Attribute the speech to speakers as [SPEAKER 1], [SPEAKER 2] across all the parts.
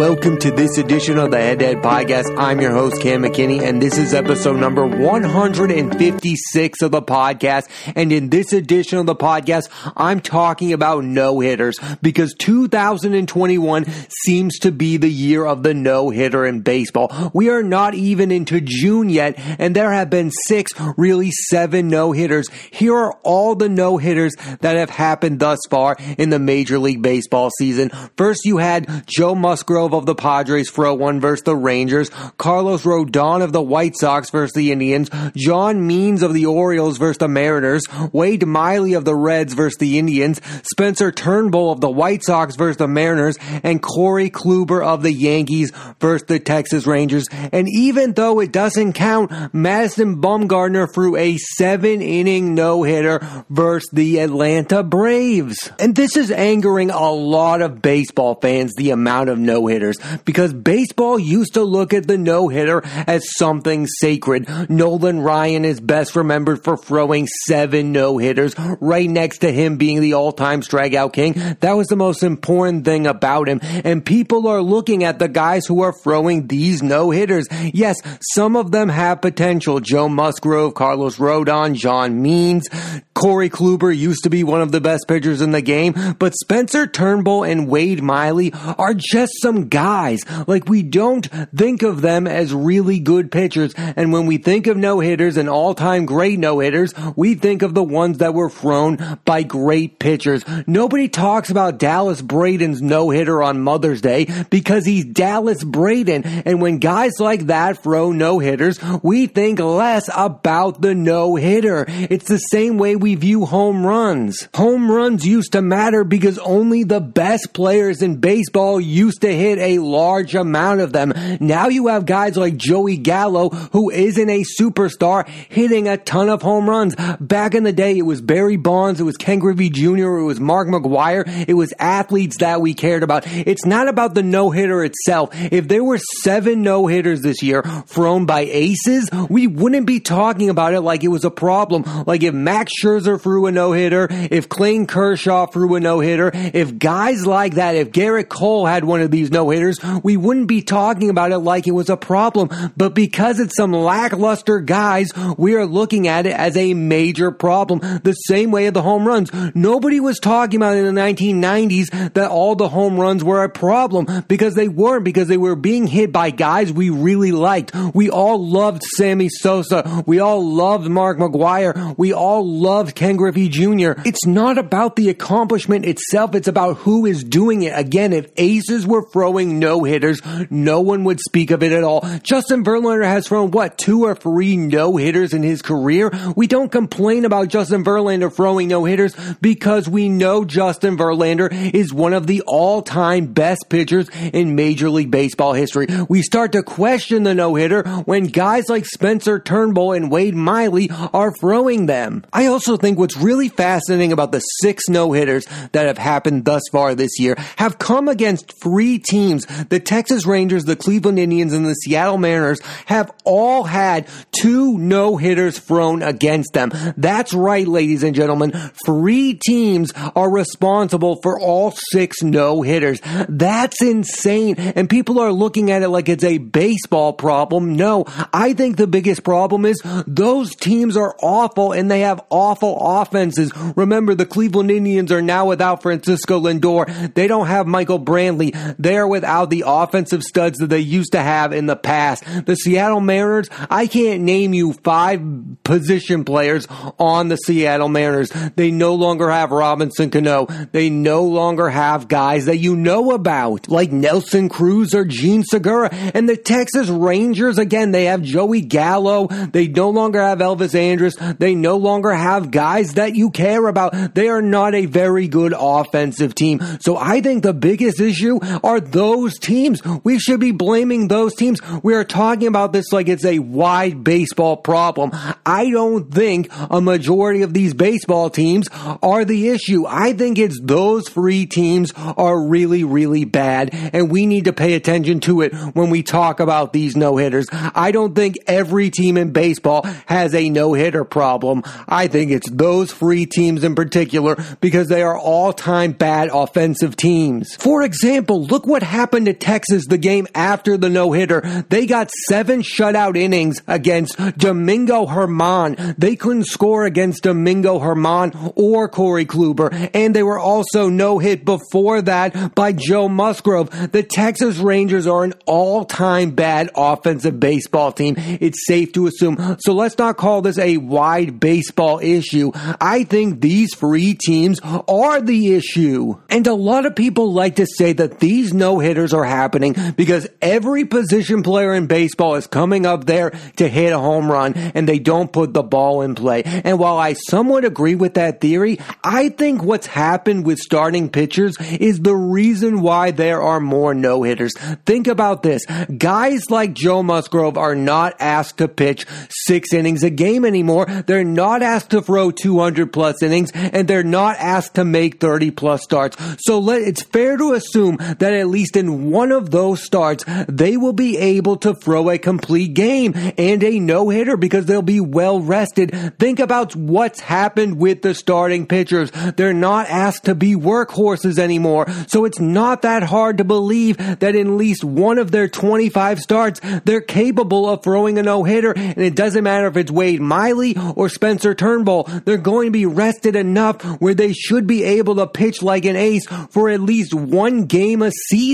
[SPEAKER 1] welcome to this edition of the Head to Head Podcast. I'm your host, Cam McKinney, and this is episode number 156 of the podcast. And in this edition of the podcast, I'm talking about no hitters because 2021 seems to be the year of the no hitter in baseball. We are not even into June yet, and there have been six, really seven no hitters. Here are all the no hitters that have happened thus far in the Major League Baseball season. First, you had Joe Musgrove of the Padres throw one versus the Rangers, Carlos Rodon of the White Sox versus the Indians, John Means of the Orioles versus the Mariners, Wade Miley of the Reds versus the Indians, Spencer Turnbull of the White Sox versus the Mariners, and Corey Kluber of the Yankees versus the Texas Rangers. And even though it doesn't count, Madison Bumgarner threw a seven inning no hitter versus the Atlanta Braves. And this is angering a lot of baseball fans, the amount of no hitters, because baseball used to look at the no hitter as something sacred. Nolan Ryan is best remembered for throwing seven no hitters, right next to him being the all time strikeout king. That was the most important thing about him. And people are looking at the guys who are throwing these no hitters. Yes, some of them have potential. Joe Musgrove, Carlos Rodon, John Means, Corey Kluber used to be one of the best pitchers in the game, but Spencer Turnbull and Wade Miley are just some guys. Like we don't think of them as really good pitchers. And when we think of no hitters and all time great no hitters, we think of the ones that were thrown by great pitchers. Nobody talks about Dallas Braden's no hitter on Mother's Day because he's Dallas Braden. And when guys like that throw no hitters, we think less about the no hitter. It's the same way we view home runs. Home runs used to matter because only the best players in baseball used to hit a large amount of them. Now you have guys like Joey Gallo, who isn't a superstar, hitting a ton of home runs. Back in the day, it was Barry Bonds, it was Ken Griffey Jr., it was Mark McGwire, it was athletes that we cared about. It's not about the no hitter itself. If there were seven no hitters this year thrown by aces, we wouldn't be talking about it like it was a problem. Like if Max Scherzer threw a no hitter, if Clayton Kershaw threw a no hitter, if guys like that, if Gerrit Cole had one of these no hitters, we wouldn't be talking about it like it was a problem. But because it's some lackluster guys, we are looking at it as a major problem. The same way of the home runs. Nobody was talking about in the 1990s that all the home runs were a problem because they weren't, because they were being hit by guys we really liked. We all loved Sammy Sosa. We all loved Mark McGwire. We all loved Ken Griffey Jr. It's not about the accomplishment itself. It's about who is doing it. Again, if aces were throwing no hitters, no one would speak of it at all. Justin Verlander has thrown what, two or three no hitters in his career? We don't complain about Justin Verlander throwing no hitters because we know Justin Verlander is one of the all time best pitchers in Major League Baseball history. We start to question the no hitter when guys like Spencer Turnbull and Wade Miley are throwing them. I also think what's really fascinating about the six no hitters that have happened thus far this year have come against three teams. The Texas Rangers, the Cleveland Indians, and the Seattle Mariners have all had two no hitters thrown against them. That's right, ladies and gentlemen. Three teams are responsible for all six no hitters. That's insane. And people are looking at it like it's a baseball problem. No, I think the biggest problem is those teams are awful and they have awful offenses. Remember, the Cleveland Indians are now without Francisco Lindor. They don't have Michael Brantley. They're without the offensive studs that they used to have in the past. The Seattle Mariners, I can't name you five position players on the Seattle Mariners. They no longer have Robinson Cano. They no longer have guys that you know about, like Nelson Cruz or Gene Segura. And the Texas Rangers, again, they have Joey Gallo. They no longer have Elvis Andrus. They no longer have guys that you care about. They are not a very good offensive team. So I think the biggest issue are those teams. We should be blaming those teams. We are talking about this like it's a wide baseball problem. I don't think a majority of these baseball teams are the issue. I think it's those three teams are really, really bad and we need to pay attention to it when we talk about these no hitters. I don't think every team in baseball has a no hitter problem. I think it's those three teams in particular because they are all time bad offensive teams. For example, look what happened to Texas the game after the no hitter? They got seven shutout innings against Domingo German. They couldn't score against Domingo German or Corey Kluber. And they were also no hit before that by Joe Musgrove. The Texas Rangers are an all time bad offensive baseball team. It's safe to assume. So let's not call this a wide baseball issue. I think these three teams are the issue. And a lot of people like to say that these no hitters are happening because every position player in baseball is coming up there to hit a home run and they don't put the ball in play. And while I somewhat agree with that theory, I think what's happened with starting pitchers is the reason why there are more no hitters. Think about this. Guys like Joe Musgrove are not asked to pitch six innings a game anymore. They're not asked to throw 200 plus innings and they're not asked to make 30 plus starts. So let, it's fair to assume that at least in one of those starts, they will be able to throw a complete game and a no hitter because they'll be well rested. Think about what's happened with the starting pitchers. They're not asked to be workhorses anymore. So it's not that hard to believe that in at least one of their 25 starts, they're capable of throwing a no hitter. And it doesn't matter if it's Wade Miley or Spencer Turnbull. They're going to be rested enough where they should be able to pitch like an ace for at least one game a season.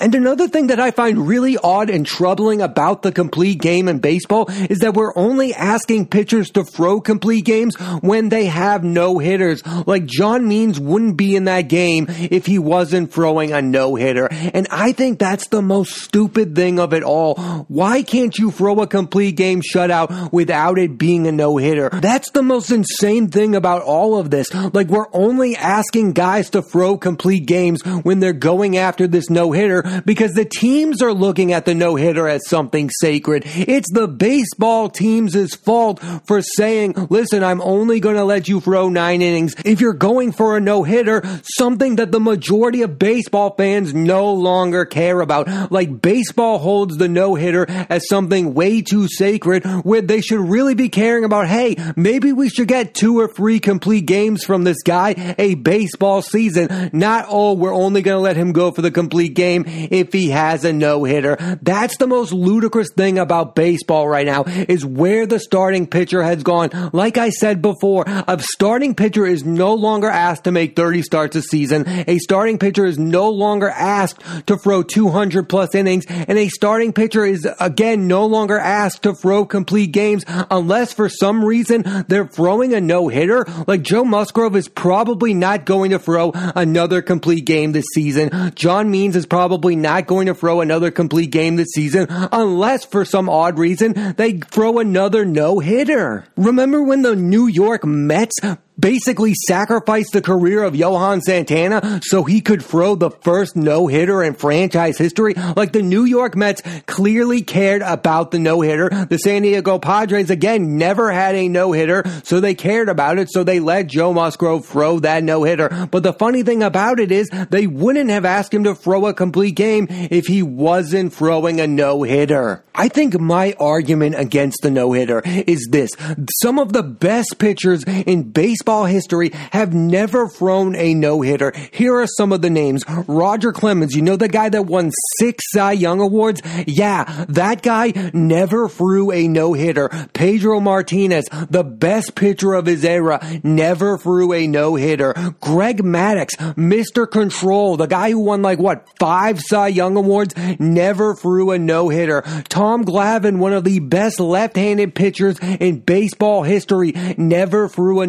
[SPEAKER 1] And another thing that I find really odd and troubling about the complete game in baseball is that we're only asking pitchers to throw complete games when they have no hitters. Like John Means wouldn't be in that game if he wasn't throwing a no hitter. And I think that's the most stupid thing of it all. Why can't you throw a complete game shutout without it being a no hitter? That's the most insane thing about all of this. Like we're only asking guys to throw complete games when they're going after this no hitter because the teams are looking at the no hitter as something sacred. It's the baseball teams' fault for saying, listen, I'm only going to let you throw nine innings. If you're going for a no hitter, something that the majority of baseball fans no longer care about. Like baseball holds the no hitter as something way too sacred where they should really be caring about, hey, maybe we should get two or three complete games from this guy a baseball season. Not, oh, we're only going to let him go for the complete game if he has a no hitter. That's the most ludicrous thing about baseball right now is where the starting pitcher has gone. Like I said before, a starting pitcher is no longer asked to make 30 starts a season. A starting pitcher is no longer asked to throw 200 plus innings and a starting pitcher is again no longer asked to throw complete games unless for some reason they're throwing a no hitter. Like Joe Musgrove is probably not going to throw another complete game this season. John Means is probably not going to throw another complete game this season unless for some odd reason they throw another no hitter. Remember when the New York Mets basically sacrificed the career of Johan Santana so he could throw the first no hitter in franchise history. Like the New York Mets clearly cared about the no hitter. The San Diego Padres again never had a no hitter, so they cared about it. So they let Joe Musgrove throw that no hitter. But the funny thing about it is they wouldn't have asked him to throw a complete game if he wasn't throwing a no hitter. I think my argument against the no hitter is this. Some of the best pitchers in baseball history have never thrown a no hitter. Here are some of the names. Roger Clemens, you know the guy that won six Cy Young Awards? Yeah, that guy never threw a no hitter. Pedro Martinez, the best pitcher of his era, never threw a no hitter. Greg Maddux, Mr. Control, the guy who won like what, five Cy Young Awards, never threw a no hitter. Tom Glavine, one of the best left-handed pitchers in baseball history, never threw a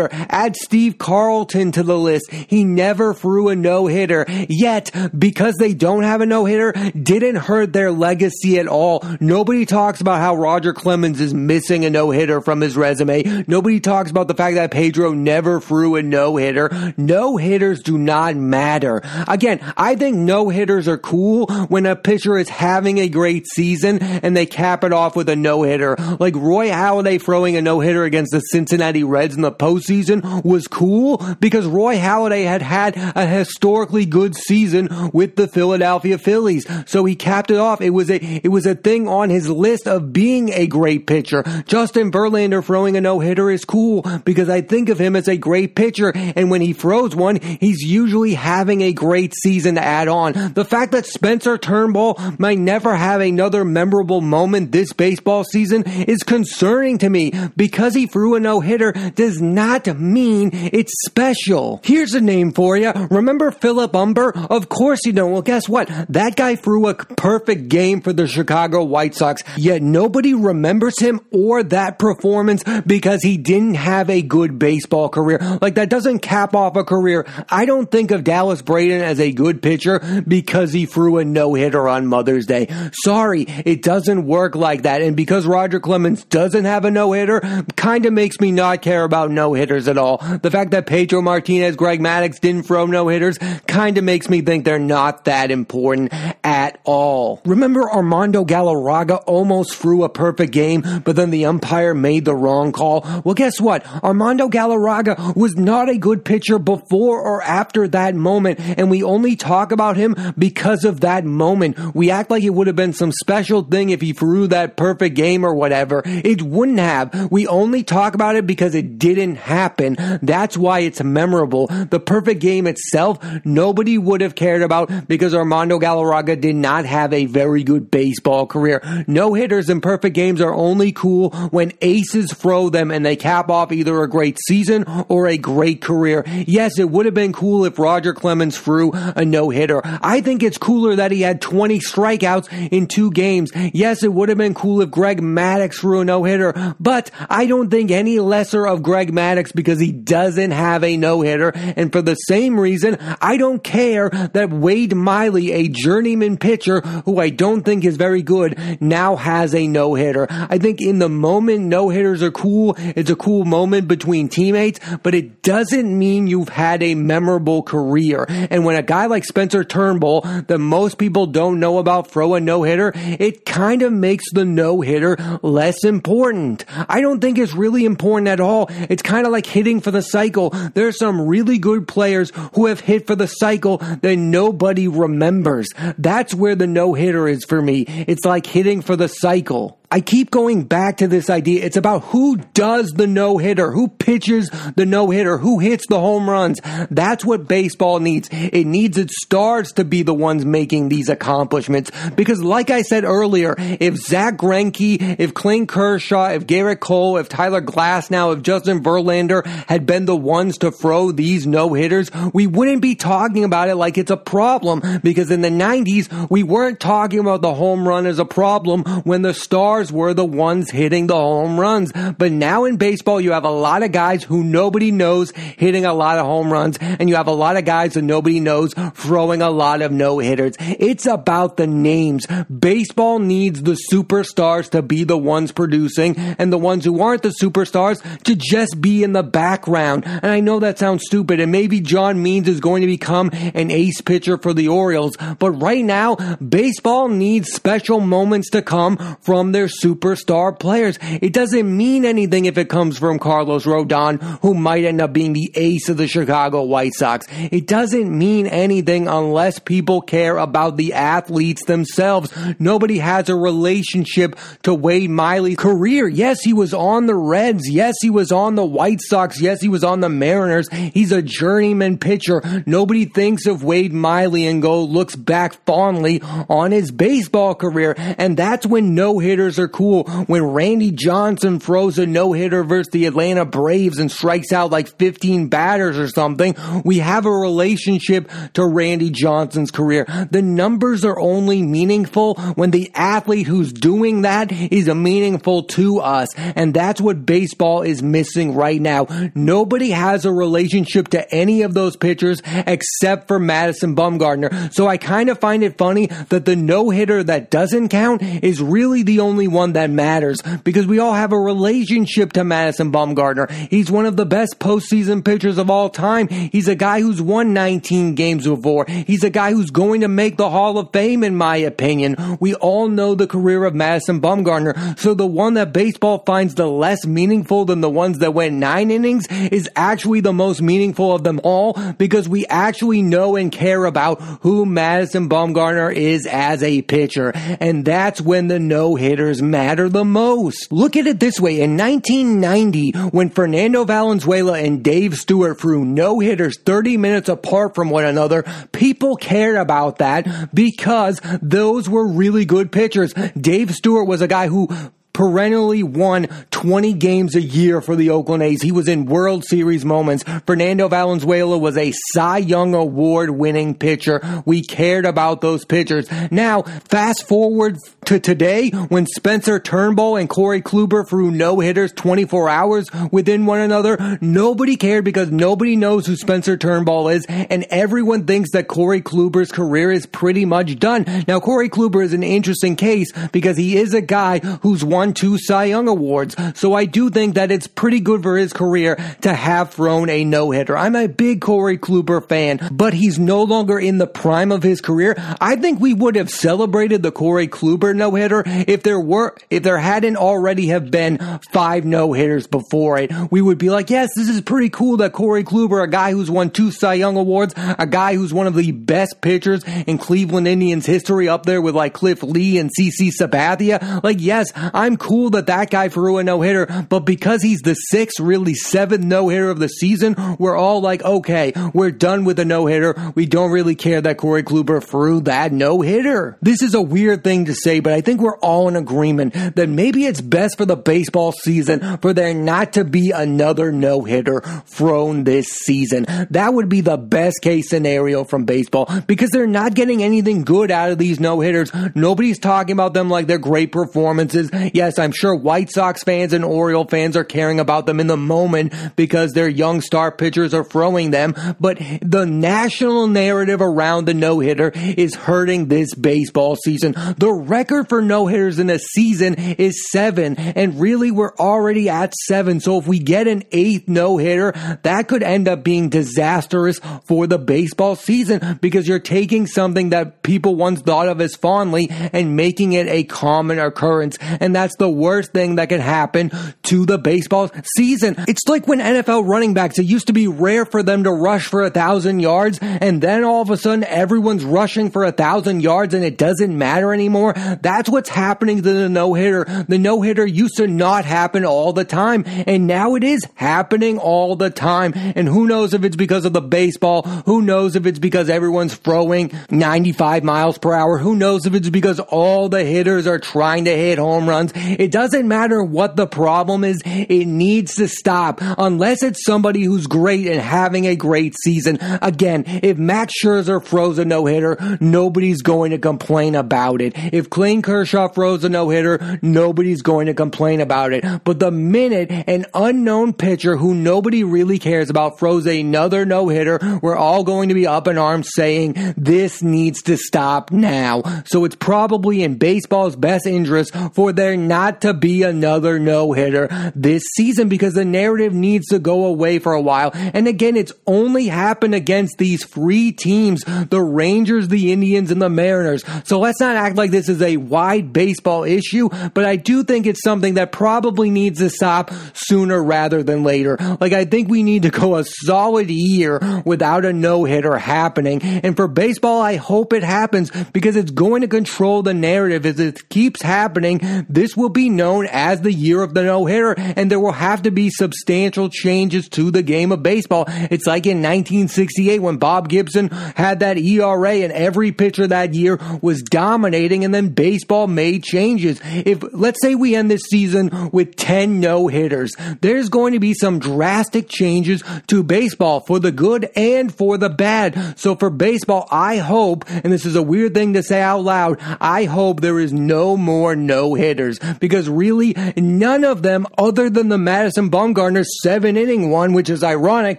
[SPEAKER 1] no-hitter. Add Steve Carlton to the list. He never threw a no-hitter. Yet, because they don't have a no-hitter, didn't hurt their legacy at all. Nobody talks about how Roger Clemens is missing a no-hitter from his resume. Nobody talks about the fact that Pedro never threw a no-hitter. No-hitters do not matter. Again, I think no-hitters are cool when a pitcher is having a great season and they cap it off with a no hitter. Like Roy Halladay throwing a no hitter against the Cincinnati Reds in the postseason season was cool because Roy Halladay had had a historically good season with the Philadelphia Phillies. So he capped it off. It was a, it was a thing on his list of being a great pitcher. Justin Verlander throwing a no hitter is cool because I think of him as a great pitcher. And when he throws one, he's usually having a great season to add on. The fact that Spencer Turnbull might never have another memorable moment this baseball season is concerning to me because he threw a no hitter does not mean it's special. Here's a name for you. Remember Philip Humber? Of course you don't. Well, guess what? That guy threw a perfect game for the Chicago White Sox, yet nobody remembers him or that performance because he didn't have a good baseball career. Like that doesn't cap off a career. I don't think of Dallas Braden as a good pitcher because he threw a no hitter on Mother's Day. Sorry, it doesn't work like that. And because Roger Clemens doesn't have a no hitter, kind of makes me not care about no hitters at all. The fact that Pedro Martinez, Greg Maddux didn't throw no hitters kind of makes me think they're not that important at all. Remember Armando Galarraga almost threw a perfect game, but then the umpire made the wrong call? Well, guess what? Armando Galarraga was not a good pitcher before or after that moment, and we only talk about him because of that moment. We act like it would have been some special thing if he threw that perfect game or whatever. It wouldn't have. We only talk about it because it didn't happen. That's why it's memorable. The perfect game itself, nobody would have cared about because Armando Galarraga did not have a very good baseball career. No hitters in perfect games are only cool when aces throw them and they cap off either a great season or a great career. Yes, it would have been cool if Roger Clemens threw a no hitter. I think it's cooler that he had 20 strikeouts in two games. Yes, it would have been cool if Greg Maddux threw a no hitter, but I don't think any lesser of Greg Maddux because he doesn't have a no hitter. And for the same reason, I don't care that Wade Miley, a journeyman pitcher who I don't think is very good, now has a no hitter. I think in the moment, no hitters are cool. It's a cool moment between teammates, but it doesn't mean you've had a memorable career. And when a guy like Spencer Turnbull, that most people don't know about, throw a no hitter, it kind of makes the no hitter less important. I don't think it's really important at all. It's kind of like hitting for the cycle. There are some really good players who have hit for the cycle that nobody remembers. That's where the no hitter is for me. It's like hitting for the cycle. I keep going back to this idea. It's about who does the no hitter, who pitches the no hitter, who hits the home runs. That's what baseball needs. It needs its stars to be the ones making these accomplishments. Because like I said earlier, if Zack Greinke, if Clayton Kershaw, if Gerrit Cole, if Tyler Glasnow, if Justin Verlander had been the ones to throw these no hitters, we wouldn't be talking about it like it's a problem. Because in the 90s, we weren't talking about the home run as a problem when the stars stars were the ones hitting the home runs. But now in baseball, you have a lot of guys who nobody knows hitting a lot of home runs, and you have a lot of guys that nobody knows throwing a lot of no hitters. It's about the names. Baseball needs the superstars to be the ones producing, and the ones who aren't the superstars to just be in the background. And I know that sounds stupid, and maybe John Means is going to become an ace pitcher for the Orioles, but right now, baseball needs special moments to come from their superstar players. It doesn't mean anything if it comes from Carlos Rodon, who might end up being the ace of the Chicago White Sox. It doesn't mean anything unless people care about the athletes themselves. Nobody has a relationship to Wade Miley's career. Yes, he was on the Reds. Yes, he was on the White Sox. Yes, he was on the Mariners. He's a journeyman pitcher. Nobody thinks of Wade Miley and go looks back fondly on his baseball career. And that's when no hitters are cool. When Randy Johnson throws a no hitter versus the Atlanta Braves and strikes out like 15 batters or something, we have a relationship to Randy Johnson's career. The numbers are only meaningful when the athlete who's doing that is meaningful to us. And that's what baseball is missing right now. Nobody has a relationship to any of those pitchers except for Madison Bumgarner. So I kind of find it funny that the no hitter that doesn't count is really the only one that matters because we all have a relationship to Madison Bumgarner. He's one of the best postseason pitchers of all time. He's a guy who's won 19 games before. He's a guy who's going to make the Hall of Fame, in my opinion. We all know the career of Madison Bumgarner. So the one that baseball finds the less meaningful than the ones that went nine innings is actually the most meaningful of them all because we actually know and care about who Madison Bumgarner is as a pitcher. And that's when the no hitters matter the most. Look at it this way. In 1990, when Fernando Valenzuela and Dave Stewart threw no hitters 30 minutes apart from one another, people cared about that because those were really good pitchers. Dave Stewart was a guy who perennially won 20 games a year for the Oakland A's. He was in World Series moments. Fernando Valenzuela was a Cy Young Award winning pitcher. We cared about those pitchers. Now, fast forward to today when Spencer Turnbull and Corey Kluber threw no hitters 24 hours within one another. Nobody cared because nobody knows who Spencer Turnbull is and everyone thinks that Corey Kluber's career is pretty much done. Now, Corey Kluber is an interesting case because he is a guy who's won two Cy Young Awards. So I do think that it's pretty good for his career to have thrown a no hitter. I'm a big Corey Kluber fan, but he's no longer in the prime of his career. I think we would have celebrated the Corey Kluber no hitter if there were, if there hadn't already have been five no hitters before it. We would be like, yes, this is pretty cool that Corey Kluber, a guy who's won two Cy Young Awards, a guy who's one of the best pitchers in Cleveland Indians history up there with like Cliff Lee and CC Sabathia. Like, yes, I'm cool that that guy threw a no hitter, but because he's the sixth, really seventh no hitter of the season, we're all like, okay, we're done with the no hitter. We don't really care that Corey Kluber threw that no hitter. This is a weird thing to say, but I think we're all in agreement that maybe it's best for the baseball season for there not to be another no hitter thrown this season. That would be the best case scenario from baseball because they're not getting anything good out of these no hitters. Nobody's talking about them like they're great performances. Yes, I'm sure White Sox fans and Oriole fans are caring about them in the moment because their young star pitchers are throwing them, but the national narrative around the no hitter is hurting this baseball season. The record for no hitters in a season is seven, and really we're already at seven. So if we get an eighth no hitter, that could end up being disastrous for the baseball season because you're taking something that people once thought of as fondly and making it a common occurrence. And that's the worst thing that can happen to the baseball season. It's like when NFL running backs, it used to be rare for them to rush for a thousand yards, and then all of a sudden everyone's rushing for a thousand yards and it doesn't matter anymore. That's what's happening to the no hitter. The no hitter used to not happen all the time, and now it is happening all the time. And who knows if it's because of the baseball? Who knows if it's because everyone's throwing 95 miles per hour? Who knows if it's because all the hitters are trying to hit home runs? It doesn't matter what the problem is. It needs to stop unless it's somebody who's great and having a great season. Again, if Max Scherzer throws a no hitter, nobody's going to complain about it. If Clayton Kershaw throws a no hitter, nobody's going to complain about it. But the minute an unknown pitcher who nobody really cares about throws another no hitter, we're all going to be up in arms saying this needs to stop now. So it's probably in baseball's best interest for there not to be another no hitter this season because the narrative needs to go away for a while. And again, it's only happened against these three teams the Rangers, the Indians, and the Mariners. So let's not act like this is a wide baseball issue, but I do think it's something that probably needs to stop sooner rather than later. Like, I think we need to go a solid year without a no hitter happening. And for baseball, I hope it happens because it's going to control the narrative as it keeps happening. This will be known as the year of the no hitter, and there will have to be substantial changes to the game of baseball. It's like in 1968 when Bob Gibson had that ERA, and every pitcher that year was dominating, and then baseball made changes. If let's say we end this season with 10 no hitters, there's going to be some drastic changes to baseball for the good and for the bad. So for baseball, I hope, and this is a weird thing to say out loud, I hope there is no more no hitters because really none of them other than the Madison Bumgarner seven inning one, which is ironic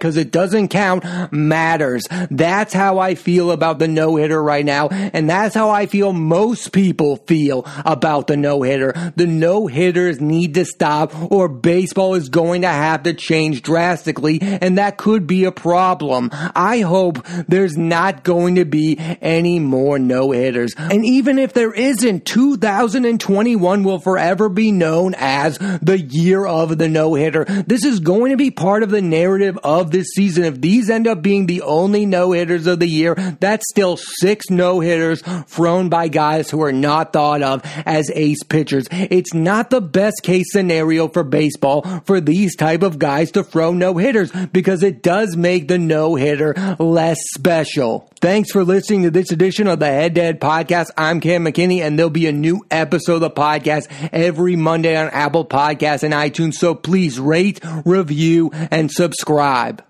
[SPEAKER 1] because it doesn't count, matters. That's how I feel about the no hitter right now. And that's how I feel most people feel about the no hitter. The no hitters need to stop or baseball is going to have to change drastically and that could be a problem. I hope there's not going to be any more no hitters. And even if there isn't, 2021 will forever be known as the year of the no hitter. This is going to be part of the narrative of this season. If these end up being the only no hitters of the year, that's still six no hitters thrown by guys who are not thought of as ace pitchers. It's not the best case scenario for baseball for these type of guys to throw no hitters because it does make the no hitter less special. Thanks for listening to this edition of the Head to Head Podcast. I'm Cam McKinney, and there'll be a new episode of the podcast every Monday on Apple Podcasts and iTunes. So please rate, review, and subscribe.